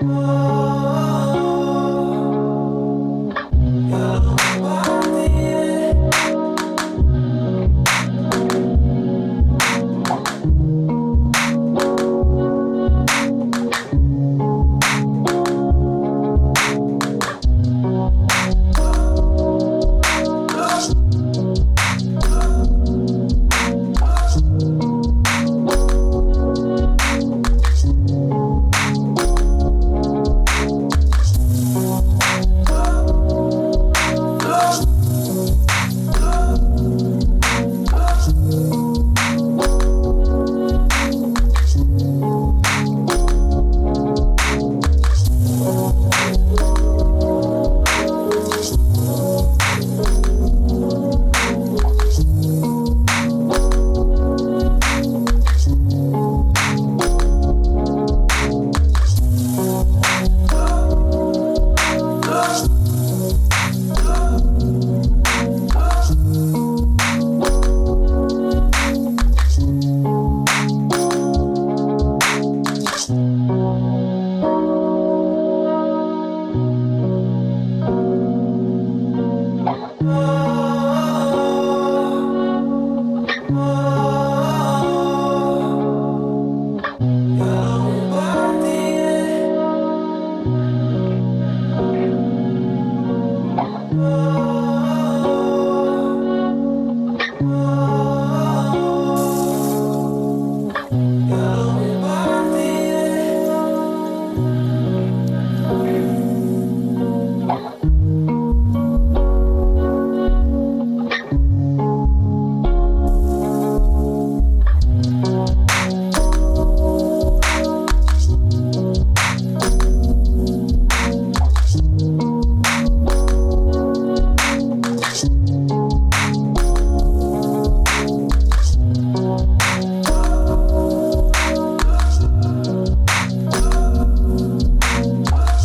Oh.